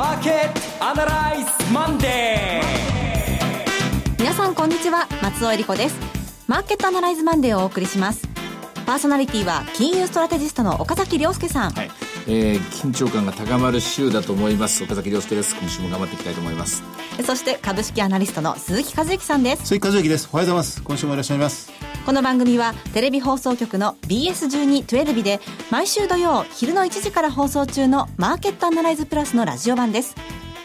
マーケットアナライズマンデー皆さんこんにちは松尾英里子です。マーケットアナライズマンデーをお送りします。パーソナリティは金融ストラテジストの岡崎良介さん、はいえー、緊張感が高まる週だと思います。岡崎良介です。今週も頑張っていきたいと思います。そして株式アナリストの鈴木一之さんです。鈴木一之です。おはようございます。今週もいらっしゃいます。この番組はテレビ放送局の BS1212 で毎週土曜昼の1時から放送中のマーケットアナライズプラスのラジオ版です。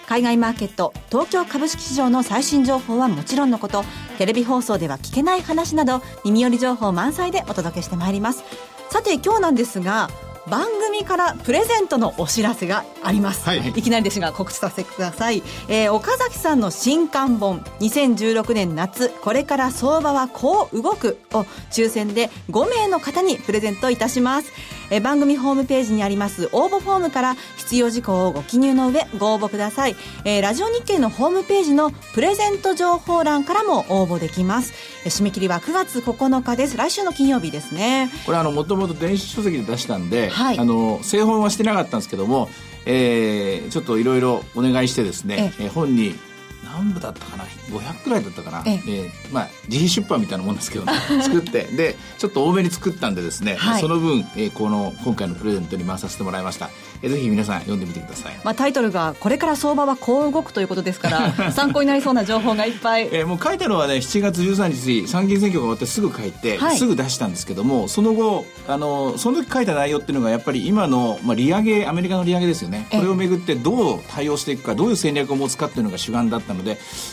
海外マーケット東京株式市場の最新情報はもちろんのことテレビ放送では聞けない話など耳寄り情報満載でお届けしてまいります。さて今日なんですが番組からプレゼントのお知らせがあります、はい、い。きなりですが告知させてください、えー、岡崎さんの新刊本2016年夏これから相場はこう動くを抽選で5名の方にプレゼントいたしますえ番組ホームページにあります応募フォームから必要事項をご記入の上ご応募ください、えー、ラジオ日経のホームページのプレゼント情報欄からも応募できます。締め切りは9月9日です。来週の金曜日ですね。これあのもともと電子書籍で出したんで、はい、あの製本はしてなかったんですけどもえー、ちょっといろいろお願いしてですね、ええ。本に何部だったかな？500くらいだったかな、ええ。ー、まあ、自費出版みたいなもんですけど、ね、作って。でちょっと多めに作ったんでですね、はい、その分、えー、この今回のプレゼントに回させてもらいました、えー、ぜひ皆さん読んでみてください、まあ、タイトルが「これから相場はこう動く」ということですから 参考になりそうな情報がいっぱい、えー、もう書いたのはね7月13日参議院選挙が終わってすぐ書いて、はい、すぐ出したんですけどもその後あのその時書いた内容っていうのがやっぱり今の、まあ、利上げアメリカの利上げですよね。これをめぐってどう対応していくかどういう戦略を持つかっていうのが主眼だったので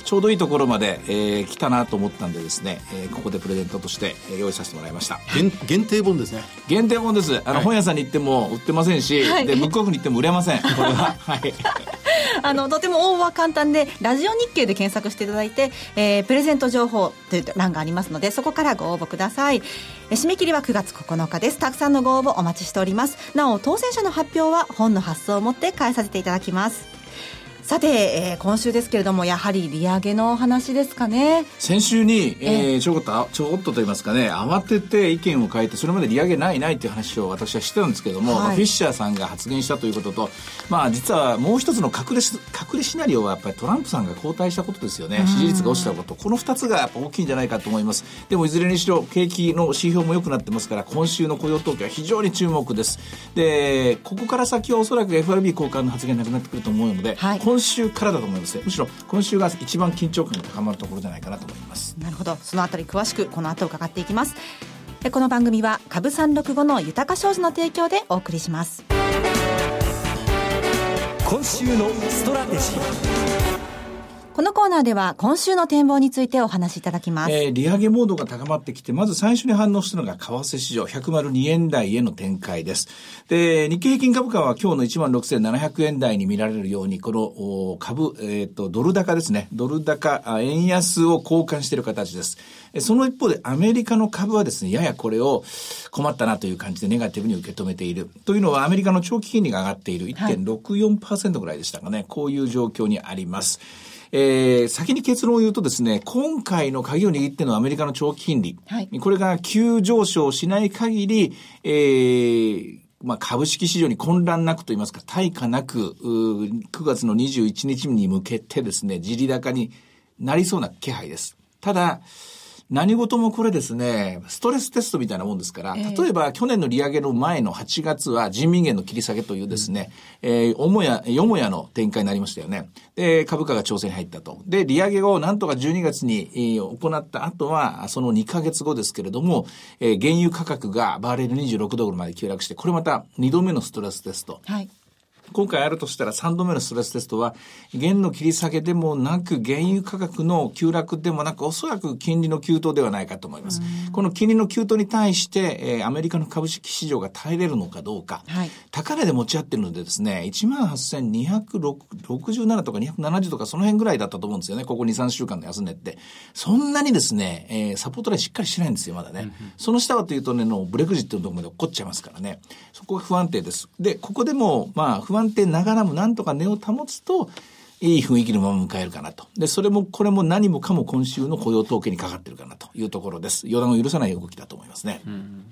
ちょうどいいところまで、えー、来たなと思ったんでですね、えー、ここでプレゼントとして、えー、用意させてもらいました。限定本ですね。限定本です。あの、はい、本屋さんに行っても売ってませんし、はい、でブックオフに行っても売れません。これは。はい。あのとても応募は簡単でラジオ日経で検索していただいて、えー、プレゼント情報という欄がありますのでそこからご応募ください。締め切りは9月9日です。たくさんのご応募お待ちしております。なお当選者の発表は本の発送をもって返させていただきますさて、えー、今週ですけれどもやはり利上げの話ですかね。先週に、えー、ちょこっとちょこっとと言いますかね慌てて意見を変えてそれまで利上げないないという話を私はしてたんですけれども、はい、フィッシャーさんが発言したということと、まあ、実はもう一つの隠れ隠れシナリオはやっぱりトランプさんが交代したことですよね。支持率が落ちたこと。この2つがやっぱ大きいんじゃないかと思います。でもいずれにしろ景気の指標も良くなってますから今週の雇用統計は非常に注目です。でここから先はおそらく FRB 交換の発言なくなってくると思うので、はい、今週からだと思いますむしろ今週が一番緊張感が高まるところじゃないかなと思います。なるほど。そのあたり詳しくこの後伺っていきます。この番組は株三六五の豊か商事の提供でお送りします。今週のストラテジーこのコーナーでは今週の展望についてお話しいただきます。えー、利上げモードが高まってきて、まず最初に反応したのが為替市場102円台への展開です。で、日経平均株価は今日の16,700円台に見られるように、この株、えっ、と、ドル高ですね。ドル高、円安を交換している形です。その一方でアメリカの株はですね、ややこれを困ったなという感じでネガティブに受け止めている。というのはアメリカの長期金利が上がっている1.64%ぐらいでしたかね。はい、こういう状況にあります。えー、先に結論を言うとですね、今回の鍵を握っているのはアメリカの長期金利。はい、これが急上昇しない限り、えー、まあ、株式市場に混乱なくと言いますか、対価なく、9月の21日に向けてですね、地利高になりそうな気配です。ただ、何事もこれですね、ストレステストみたいなもんですから、例えば去年の利上げの前の8月は人民元の切り下げというですね、うん、えー、母や、よもやの展開になりましたよね。で、株価が調整に入ったと。で、利上げをなんとか12月に、えー、行った後は、その2ヶ月後ですけれども、えー、原油価格がバーレル26ドルまで急落して、これまた2度目のストレステスト。はい今回あるとしたら3度目のストレステストは、元の切り下げでもなく、原油価格の急落でもなく、おそらく金利の急騰ではないかと思います。この金利の急騰に対して、えー、アメリカの株式市場が耐えれるのかどうか、はい、高値で持ち合ってるのでですね、18,267とか270とかその辺ぐらいだったと思うんですよね、ここ2、3週間の安値って。そんなにですね、えー、サポートラインしっかりしてないんですよ、まだね。うんうん、その下はというとね、のブレグジットのところまで起こっちゃいますからね。そこが不安定です。で、ここでも、まあ、不安定ながらもなんとか値を保つと、いい雰囲気のまま迎えるかなと。で、それも、これも何もかも今週の雇用統計にかかってるかなというところです。予断を許さない動きだと思いますね。うん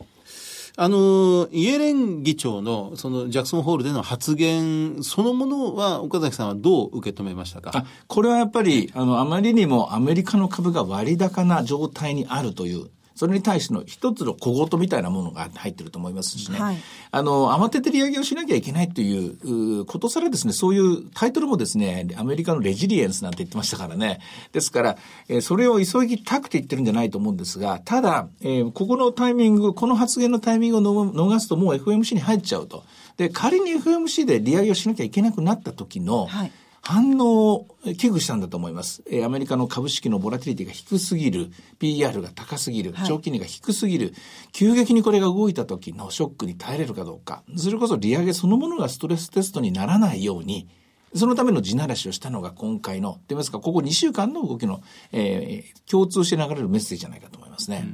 あの、イエレン議長の、その、ジャクソンホールでの発言そのものは、岡崎さんはどう受け止めましたか？あこれはやっぱり、あの、あまりにもアメリカの株が割高な状態にあるという、それに対しての一つの小言みたいなものが入ってると思いますしね。はいあの、慌てて利上げをしなきゃいけないといううことさらですね、そういうタイトルもですね、アメリカのレジリエンスなんて言ってましたからね。ですから、えーそれを急ぎたくて言ってるんじゃないと思うんですが、ただ、えーここのタイミング、この発言のタイミングをの逃すともう FMC に入っちゃうと。で、仮に FMC で利上げをしなきゃいけなくなった時の、はい反応を危惧したんだと思います。えーアメリカの株式のボラティリティが低すぎる、PR が高すぎる、はい長期利が低すぎる、急激にこれが動いた時のショックに耐えれるかどうか、それこそ利上げそのものがストレステストにならないように、そのための地ならしをしたのが今回の、と言いますか、ここ2週間の動きの、えー共通して流れるメッセージじゃないかと思いますね。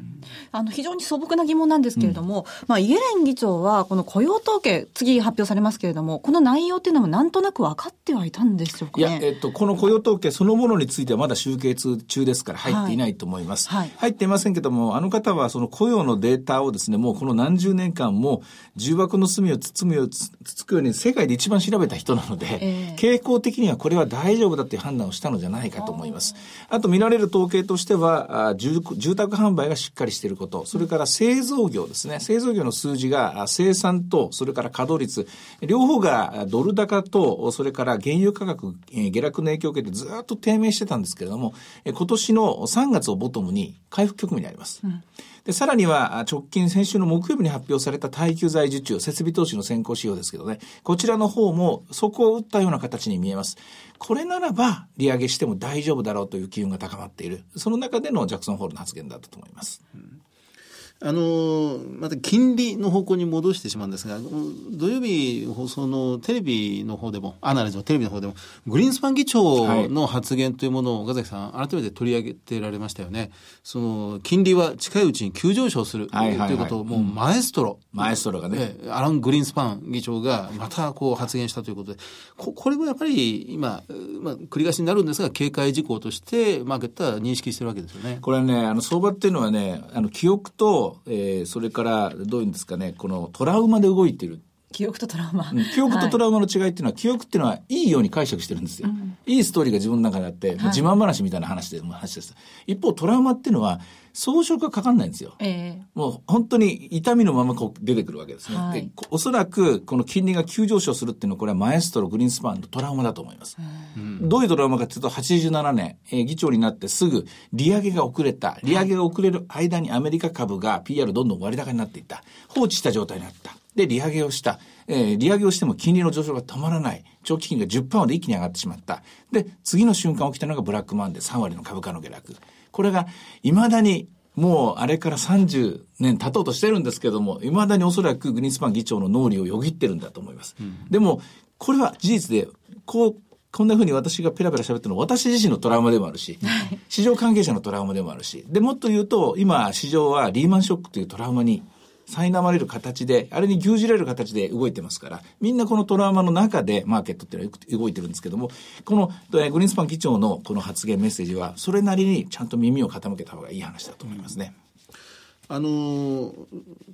あの非常に素朴な疑問なんですけれども、まあ、イエレン議長は、この雇用統計、次発表されますけれども、この内容っていうのもなんとなく分かってはいたんでしょうかいね。や、えっと、この雇用統計そのものについてはまだ集計中ですから入っていないと思います。はいはい入っていませんけども、あの方はその雇用のデータをですね、もうこの何十年間も重箱の隅を包むよう、つつつくように世界で一番調べた人なので、ええ傾向的にはこれは大丈夫だという判断をしたのじゃないかと思います。あと見られる統計としては、あ住住宅販売がしっかりしていること、それから製造業ですね。製造業の数字が生産と、それから稼働率、両方がドル高と、それから原油価格、下落の影響を受けてずっと低迷してたんですけれども、今年の3月をボトムに回復局面にあります。で、さらには、直近、先週の木曜日に発表された耐久財受注、設備投資の先行指標ですけどね、こちらの方もそこを打ったような形に見えます。これならば、利上げしても大丈夫だろうという機運が高まっている。その中でのジャクソンホールの発言だったと思います。うんあのまた金利の方向に戻してしまうんですが、土曜日放送のテレビの方でも、アナライズのテレビの方でも、グリーンスパン議長の発言というものを岡崎さん、改めて取り上げてられましたよね。その、金利は近いうちに急上昇するとはいうことを、もうマエストロ。マエストロがね。ええアラン・グリーンスパン議長がまたこう発言したということで、ここれもやっぱり今、まあ、繰り返しになるんですが、警戒事項としてマーケットは認識してるわけですよね。これね、あの、相場っていうのはね、あの、記憶と、えーそれから、どういうんですかね、このトラウマで動いてる記憶とトラウマ。うん記憶とトラウマの違いっていうのは、記憶っていうのはいいように解釈してるんですよ。いいストーリーが自分の中であって、自慢話みたいな話で、話です。一方、トラウマっていうのは、装飾がかかんないんですよ。ええもう本当に痛みのままこう出てくるわけですね。はいでこおそらくこの金利が急上昇するっていうのはこれはマエストロ、グリーンスパンのトラウマだと思います。どういうトラウマかというと87年、えー議長になってすぐ利上げが遅れた。利上げが遅れる間にアメリカ株が PR どんどん割高になっていった。放置した状態になった。で、利上げをした。えー利上げをしても金利の上昇が止まらない。長期金利が10%まで一気に上がってしまった。で、次の瞬間起きたのがブラックマンで3割の株価の下落。これが未だにもうあれから30年経とうとしてるんですけども、未だにおそらくグリーンスパン議長の脳裏をよぎってるんだと思います。でも、これは事実で、こう、こんな風に私がペラペラ喋ってるのは私自身のトラウマでもあるし、市場関係者のトラウマでもあるし、で、もっと言うと、今、市場はリーマンショックというトラウマに苛まれる形で、あれに牛耳られる形で動いてますから、みんなこのトラウマの中でマーケットっていうのは動いてるんですけども、このグリーンスパン議長のこの発言メッセージは、それなりにちゃんと耳を傾けた方がいい話だと思いますね。あのー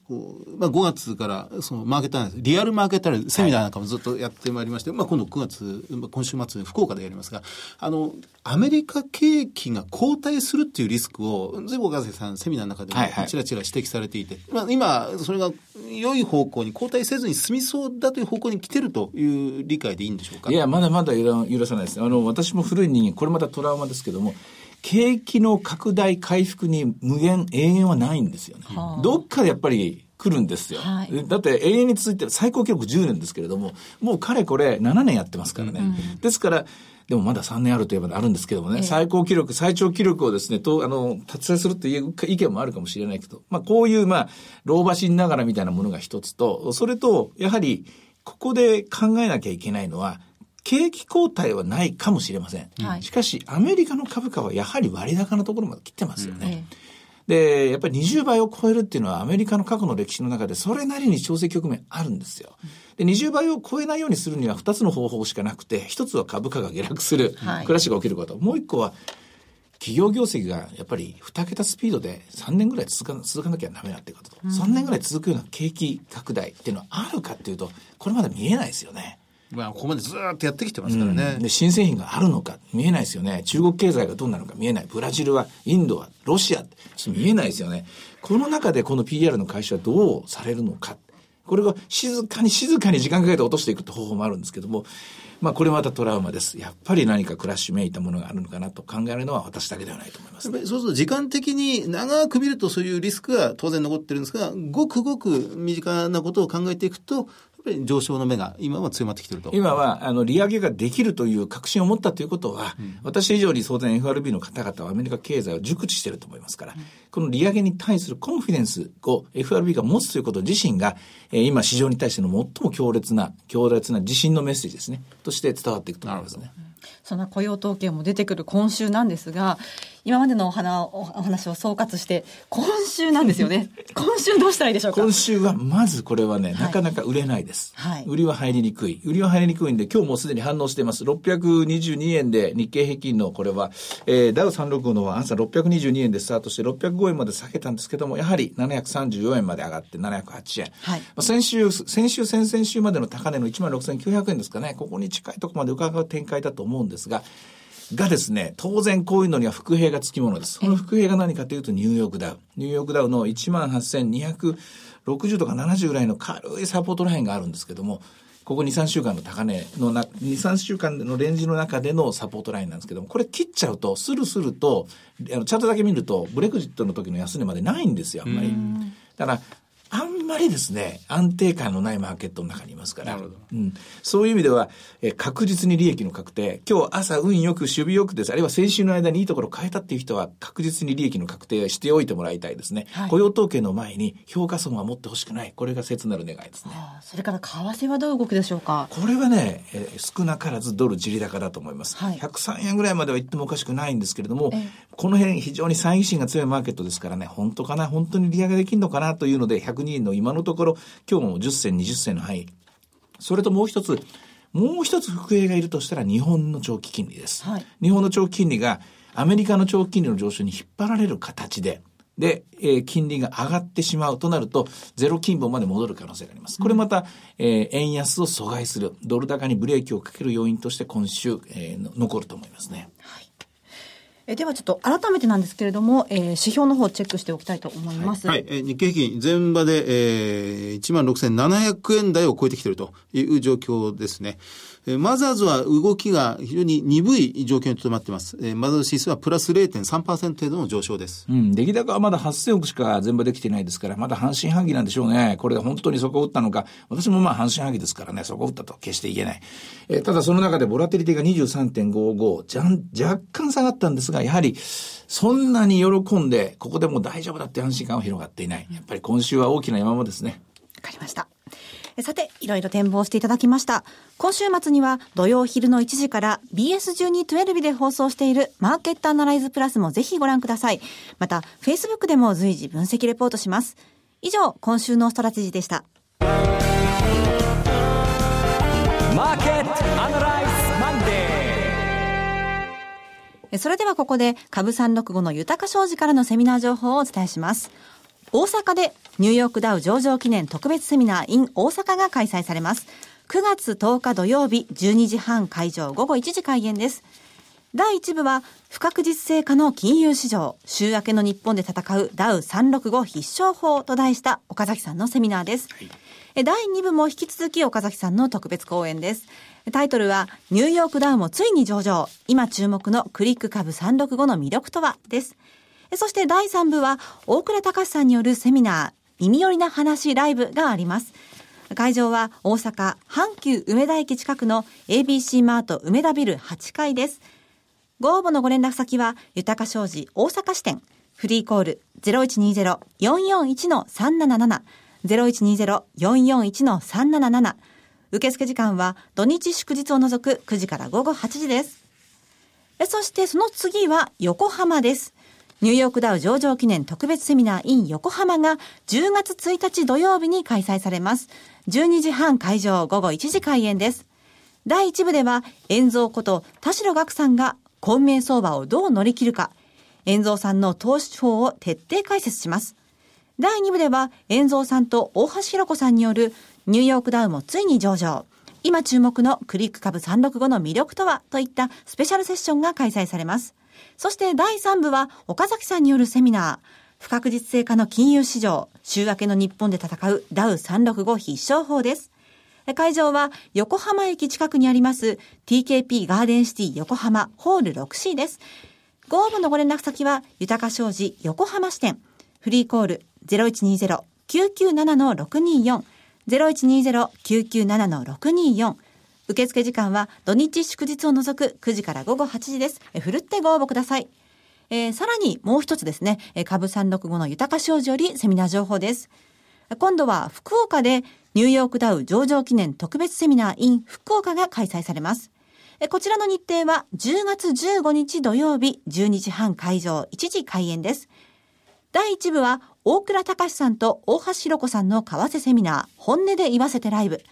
こうまあ、5月からそのマーケットアナリアルマーケットアナリスセミナーなんかもずっとやってまいりまして、まあ、今度9月、まあ今週末福岡でやりますが、あの、アメリカ景気が後退するっていうリスクを、ずいぶん岡崎さんセミナーの中でもはいはい。ちらちら指摘されていて、まあ、今、それが良い方向に後退せずに進みそうだという方向に来てるという理解でいいんでしょうか？いや、まだまだ許許さないです。あの、私も古い人間、これまたトラウマですけども、景気の拡大回復に無限、永遠はないんですよね。はあどっかでやっぱり来るんですよ。はいだって永遠に続いてる最高記録10年ですけれども、もうかれこれ7年やってますからね。ですから、でもまだ3年あるといえばあるんですけどもね、ええ最高記録、最長記録をですね、と、あの、達成するという意見もあるかもしれないけど、まあこういう、まあ、老婆心ながらみたいなものが一つと、それと、やはり、ここで考えなきゃいけないのは、景気後退はないかもしれません。はいしかし、アメリカの株価はやはり割高なところまで来てますよね。えで、やっぱり20倍を超えるっていうのはアメリカの過去の歴史の中でそれなりに調整局面あるんですよ。で、20倍を超えないようにするには2つの方法しかなくて、1つは株価が下落する、はいクラッシュが起きること。もう1個は、企業業績がやっぱり2桁スピードで3年ぐらい続か続かなきゃダメなってことと、3年ぐらい続くような景気拡大っていうのはあるかっていうと、これまだ見えないですよね。まあ、ここまでずーっとやってきてますからね。で新製品があるのか見えないですよね。中国経済がどうなるのか見えない。ブラジルはインドはロシアちょっと見えないですよね。この中でこの PR の会社はどうされるのか。これが静かに静かに時間かけて落としていくって方法もあるんですけどもまあこれまたトラウマです。やっぱり何かクラッシュめいたものがあるのかなと考えるのは私だけではないと思います。やっぱりそうすると時間的に長く見るとそういうリスクが当然残ってるんですが、ごくごく身近なことを考えていくと、やっぱり上昇の目が今は強まってきてると。今はあの利上げができるという確信を持ったということは、私以上に当然 FRB の方々はアメリカ経済を熟知していると思いますから、この利上げに対するコンフィデンスを FRB が持つということ自身が、えー今市場に対しての最も強烈な、強烈な自信のメッセージですね、として伝わっていくと思いますね。その雇用統計も出てくる今週なんですが、今までのお話お話を総括して、今週なんですよね。今週どうしたらいいでしょうか？今週はまずこれはね、はいなかなか売れないです、はい売りは入りにくい。売りは入りにくいんで、今日もうすでに反応しています。622円で日経平均のこれは、えーダウ365のは朝622円でスタートして605円まで下げたんですけども、やはり734円まで上がって708円。はいまあ先週、先週、先々週までの高値の16,900円ですかね、ここに近いところまで伺う展開だと思うんですが、がですね、当然こういうのには伏兵がつきものです。この伏兵が何かというとニューヨークダウ。ニューヨークダウの18,260とか70ぐらいの軽いサポートラインがあるんですけども、ここ2、3週間の高値のな、2、3週間のレンジの中でのサポートラインなんですけども、これ切っちゃうと、スルスルと、あのチャートだけ見ると、ブレグジットの時の安値までないんですよ、あんまり。だから、あんまりですね、安定感のないマーケットの中にいますから、うん、そういう意味では、えー確実に利益の確定、今日朝運よく、守備よくです、あるいは先週の間にいいところを変えたっていう人は、確実に利益の確定をしておいてもらいたいですね。はい雇用統計の前に評価損は持ってほしくない。これが切なる願いですね。それから為替はどう動くでしょうか？これはね、えー少なからずドル地利高だと思います。はい103円ぐらいまでは行ってもおかしくないんですけれどもええ、この辺非常に猜疑心が強いマーケットですからね、本当かな、本当に利上げできるのかな？というので、102円の今のところ、今日も10銭、20銭の範囲。それともう一つ、もう一つ伏兵がいるとしたら日本の長期金利です。はい日本の長期金利がアメリカの長期金利の上昇に引っ張られる形で、で、えー金利が上がってしまうとなると、ゼロ金利まで戻る可能性があります。これまた、えー円安を阻害する、ドル高にブレーキをかける要因として今週、えーの残ると思いますね。えではちょっと改めてなんですけれども、えー指標の方をチェックしておきたいと思います。はい、えー日経平均全場で、えー、16,700円台を超えてきているという状況ですね。えーマザーズは動きが非常に鈍い状況にとどまっています。えーマザーズ指数はプラス0.3%程度の上昇です。うん、出来高はまだ8000億しか全部できてないですから、まだ半信半疑なんでしょうね。これが本当にそこを打ったのか、私もまあ半信半疑ですからね、そこを打ったと決して言えない。えーただその中でボラテリティが23.55、じゃん、若干下がったんですが、やはり、そんなに喜んで、ここでもう大丈夫だって安心感は広がっていない。やっぱり今週は大きな山場ですね。わかりました。えさて、いろいろ展望していただきました。今週末には土曜昼の1時から BS1212 で放送しているマーケットアナライズプラスもぜひご覧ください。また、Facebook でも随時分析レポートします。以上、今週のストラテジーでした。それではここで、株365の豊か商事からのセミナー情報をお伝えします。大阪でニューヨークダウ上場記念特別セミナー in 大阪が開催されます。9月10日土曜日12時半会場午後1時開演です。第1部は不確実性化の金融市場週明けの日本で戦うダウ365必勝法と題した岡崎さんのセミナーです。え第2部も引き続き岡崎さんの特別講演です。タイトルはニューヨークダウンもついに上場今注目のクリック株365の魅力とは？です。そして第3部は大倉隆さんによるセミナー耳寄りな話ライブがあります。会場は大阪阪急梅田駅近くの ABC マート梅田ビル8階です。ご応募のご連絡先は、豊か商事大阪支店、フリーコール0120-441-377、0120-441-377、受付時間は土日祝日を除く9時から午後8時です。そしてその次は横浜です。ニューヨークダウ上場記念特別セミナー in 横浜が10月1日土曜日に開催されます。12時半会場午後1時開演です。第1部では、遠蔵こと田代岳さんが、混迷相場をどう乗り切るか、遠蔵さんの投資法を徹底解説します。第2部では、遠蔵さんと大橋弘子さんによるニューヨークダウもついに上場。今注目のクリック株365の魅力とはといったスペシャルセッションが開催されます。そして第3部は岡崎さんによるセミナー。不確実性化の金融市場、週明けの日本で戦うダウ365必勝法です。会場は横浜駅近くにあります TKP ガーデンシティ横浜ホール 6C です。ご応募のご連絡先は豊か商事横浜支店。フリーコール0120-997-624 0120-997-624受付時間は土日祝日を除く9時から午後8時です。えふるってご応募ください。えーさらにもう一つですね、え株365の豊か商事よりセミナー情報です。今度は福岡でニューヨークダウ上場記念特別セミナー in 福岡が開催されます。こちらの日程は10月15日土曜日12時半会場1時開演です。第1部は大倉隆さんと大橋弘子さんの為替セミナー本音で言わせてライブ。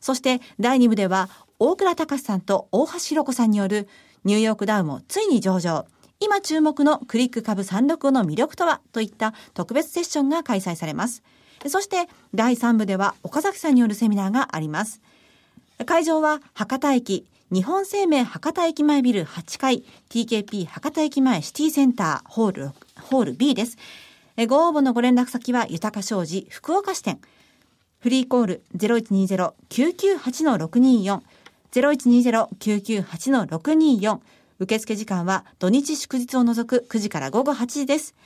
そして第2部では大倉隆さんと大橋弘子さんによるニューヨークダウもついに上場。今注目のクリック株365の魅力とは？といった特別セッションが開催されます。そして第3部では岡崎さんによるセミナーがあります。会場は博多駅、日本生命博多駅前ビル8階、TKP 博多駅前シティセンターホール、ホール B です。えご応募のご連絡先は豊か商事福岡支店。フリーコール0120-998-624 0120-998-624受付時間は土日祝日を除く9時から午後8時です。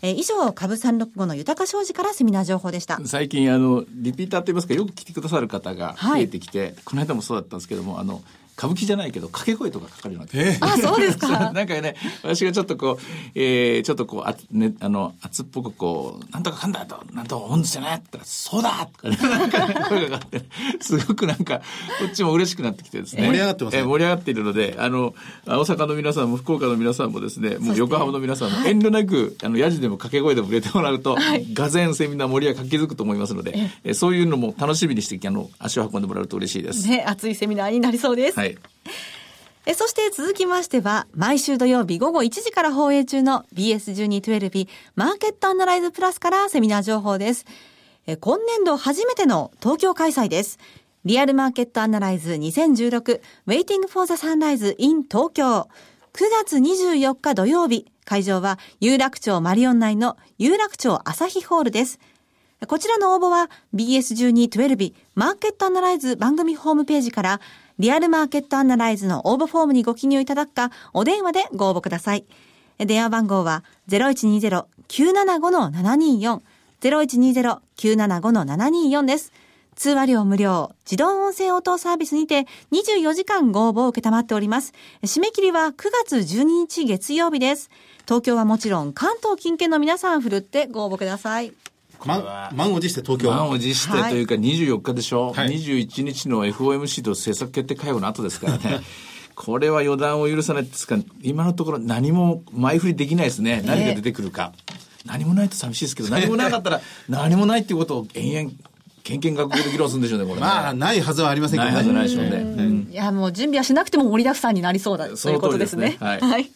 えー以上、株365の豊か商事からセミナー情報でした。最近あのリピーターといいますかよく来てくださる方が増えてきて、この間もそうだったんですけどもあの歌舞伎じゃないけど掛け声とかかかるようになって、あ、そうですか。なんかね私がちょっとこう、えー、ちょっとこうあ、ね、あの圧っぽくこうなんとかかんだとなんとか思うんですよねって言ったらそうだとかね なんかね声がかかってすごくなんかこっちも嬉しくなってきてですね。盛り上がってますね。えー盛り上がっているのであの大阪の皆さんも福岡の皆さんもですねもう横浜の皆さんも遠慮なく、あのヤジでも掛け声でも入れてもらうと、がぜんセミナー盛り上が活気づくと思いますので、えーそういうのも楽しみにしてあの足を運んでもらうと嬉しいです。ね、熱いセミナーになりそうです。はいえそして続きましては、毎週土曜日午後1時から放映中の BS1212 マーケットアナライズプラスからセミナー情報です。え今年度初めての東京開催です。リアルマーケットアナライズ2016 Waiting for the Sunrise in 東京。9月24日土曜日、会場は有楽町マリオン内の有楽町朝日ホールです。こちらの応募は BS1212 マーケットアナライズ番組ホームページからリアルマーケットアナライズの応募フォームにご記入いただくかお電話でご応募ください。電話番号は0120-975-724 0120-975-724です。通話料無料、自動音声応答サービスにて24時間ご応募を受けたまっております。締め切りは9月12日月曜日です。東京はもちろん関東近県の皆さんふるってご応募ください。満満を持して東京。満を持してというか24日でしょ、はい。21日の FOMC と政策決定会合の後ですからね。これは予断を許さないですか？ら今のところ何も前振りできないですね。何が出てくるか、何もないと寂しいですけど何もなかったら 何もないっていうことを延々けんけんがくで議論するんでしょうねこれね、まあ、ないはずはありませんけどね。ないはずないでしょうね、うん。いや、もう準備はしなくても盛りだくさんになりそうだということですね。すね。はい。で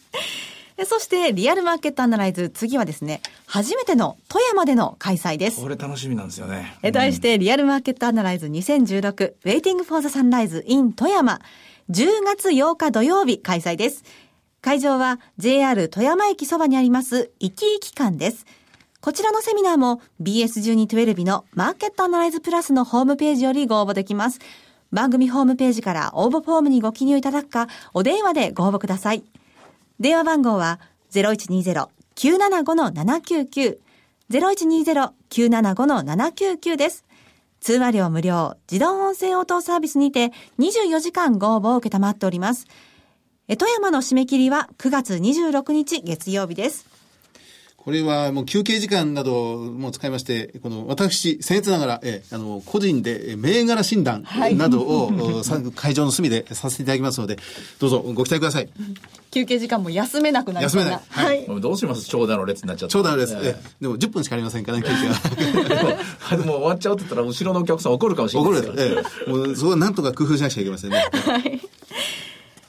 そして、リアルマーケットアナライズ、次はですね、初めての富山での開催ですこ。れ楽しみなんですよねえ題して、リアルマーケットアナライズ2016 Waiting for the Sunrise in 富山10月8日土曜日開催です。会場は JR 富山駅そばにあります生き生き館です。こちらのセミナーも BS1212 のマーケットアナライズプラスのホームページよりご応募できます。番組ホームページから応募フォームにご記入いただくか、お電話でご応募ください。電話番号は0120-975-799 0120-975-799です。通話料無料、自動音声応答サービスにて24時間ご応募を受けたまっております。富山の締め切りは9月26日月曜日です。これはもう休憩時間なども使いまして、この私、僭越ながら、えあの、個人でえ銘柄診断などを、おさ会場の隅で させていただきますので、どうぞご期待ください。休憩時間も休めなくなりそうな。休めないはいもうどうします？長蛇の列になっちゃってちょうどです。ええでも10分しかありませんからね、休憩は。え でも終わっちゃうって言ったら後ろのお客さん怒るかもしれない怒るですよ。ええ。もうそこはなんとか工夫しなくちゃいけませんね。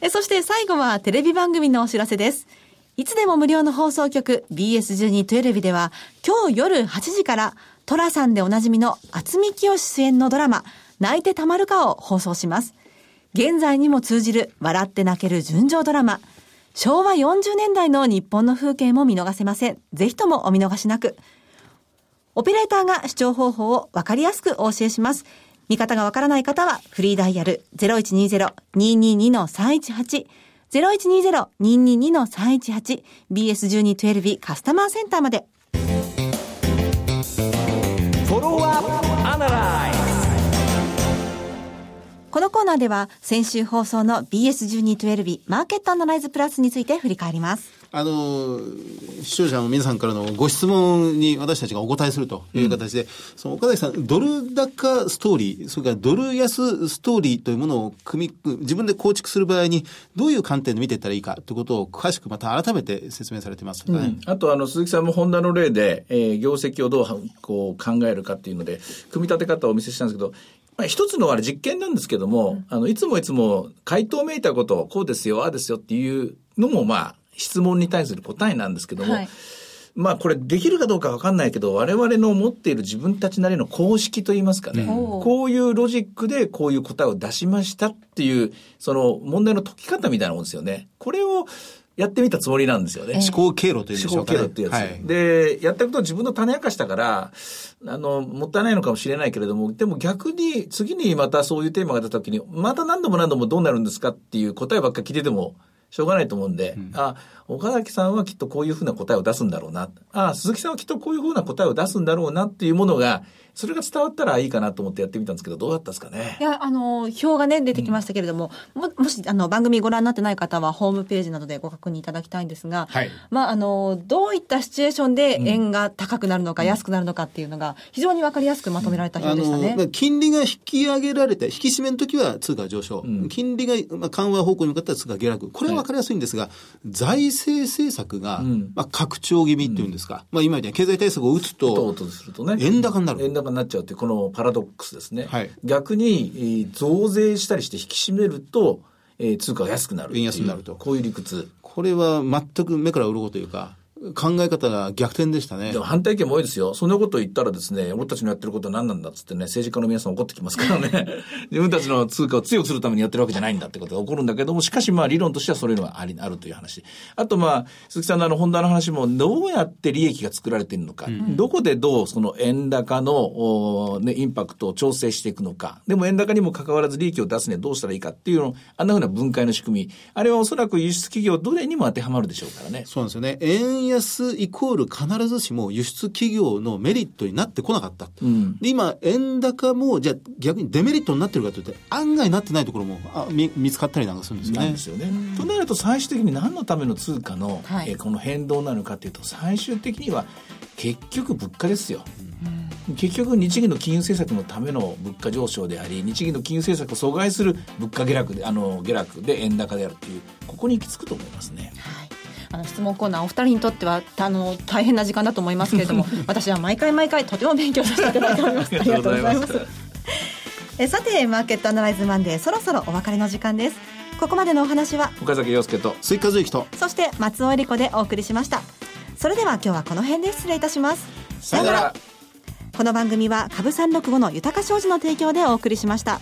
えそして最後はテレビ番組のお知らせです。いつでも無料の放送局 BS1212 では今日夜8時からトラさんでおなじみの厚見清出演のドラマ泣いてたまるかを放送します。現在にも通じる笑って泣ける純情ドラマ。昭和40年代の日本の風景も見逃せません。ぜひともお見逃しなく。オペレーターが視聴方法をわかりやすくお教えします。見方がわからない方はフリーダイヤル0120-222-318 0120-222-318 BS1212 カスタマーセンターまで。このコーナーでは先週放送の BS1212 マーケットアナライズプラスについて振り返ります。あの、視聴者の皆さんからのご質問に私たちがお答えするという形で、その岡崎さん、ドル高ストーリー、それからドル安ストーリーというものを組み、自分で構築する場合に、どういう観点で見ていったらいいかということを詳しくまた改めて説明されてますので、ねあとあの鈴木さんもホンダの例で、えー業績をどうこう考えるかっていうので組み立て方をお見せしたんですけどまあ、一つのあれ実験なんですけども、あのいつもいつも回答めいたことをこうですよああですよっていうのもまあ質問に対する答えなんですけども、はいまあこれできるかどうかわかんないけど我々の持っている自分たちなりの公式といいますかね、おうこういうロジックでこういう答えを出しましたっていうその問題の解き方みたいなもんですよね。これをやってみたつもりなんですよね。思考経路というんでしょ思考うか、ね。経路ってやつ、はいで、やったことは自分の種明かしたから、あの、もったいないのかもしれないけれども、でも逆に、次にまたそういうテーマが出た時に、また何度も何度もどうなるんですかっていう答えばっかり聞いてても、しょうがないと思うんで、あ、岡崎さんはきっとこういうふうな答えを出すんだろうな。あ、鈴木さんはきっとこういうふうな答えを出すんだろうなっていうものが、それが伝わったらいいかなと思ってやってみたんですけど、どうだったですかね？い。や、あの、表がね、出てきましたけれども、ももし、あの、番組ご覧になってない方は、ホームページなどでご確認いただきたいんですが、はいまあ、あの、どういったシチュエーションで円が高くなるのか、安くなるのかっていうのが、非常にわかりやすくまとめられたあ表でしたね。の、金利が引き上げられて、引き締めの時は通貨上昇。ん金利がまあ緩和方向に向かったら通貨下落。これは分かりやすいんですが、財政政策が、んまあ、拡張気味っていうんですか。まあ、今みたいに経済対策を打つと。円高になる円高になっちゃうっていう、このパラドックスですね。はい逆に、えー増税したりして引き締めると、えー通貨が安くなる。円安になるとこういう理屈。これは全く目から鱗というか、考え方が逆転でしたねで。も反対意見も多いですよ。そんなこと言ったらですね、俺たちのやってることは何なんだっつってね、政治家の皆さん怒ってきますからね。自分たちの通貨を強くするためにやってるわけじゃないんだってことが起こるんだけども、しかしまあ理論としてはそういうのがあり、あるという話。あとまあ、鈴木さんのあの、ホンダの話も、どうやって利益が作られているのか、どこでどうその円高の、おね、インパクトを調整していくのか、でも円高にもかかわらず利益を出すにはどうしたらいいかっていうの、あんなふうな分解の仕組み、あれはおそらく輸出企業どれにも当てはまるでしょうからね。そうなんですよね。円安イコール必ずしも輸出企業のメリットになってこなかった。んで今、円高も、じゃあ逆にデメリットになってるかというと、案外なってないところもあ見見つかったりなんかするんですよねで。すよね。となると最終的に何のための通貨の、はいえーこの変動なのかというと最終的には結局物価ですよ。結局日銀の金融政策のための物価上昇であり日銀の金融政策を阻害する物価下落であの下落で円高であるというここに行き着くと思いますね。はいあの質問コーナーお二人にとってはあの大変な時間だと思いますけれども 私は毎回毎回とても勉強させていただ いております。ありがとうございます。えさてマーケットアナライズマンデーそろそろお別れの時間です。ここまでのお話は岡崎洋介と追加随記と、そして松尾恵里子でお送りしました。それでは今日はこの辺で失礼いたします。さよなら。この番組は株365の豊か商事の提供でお送りしました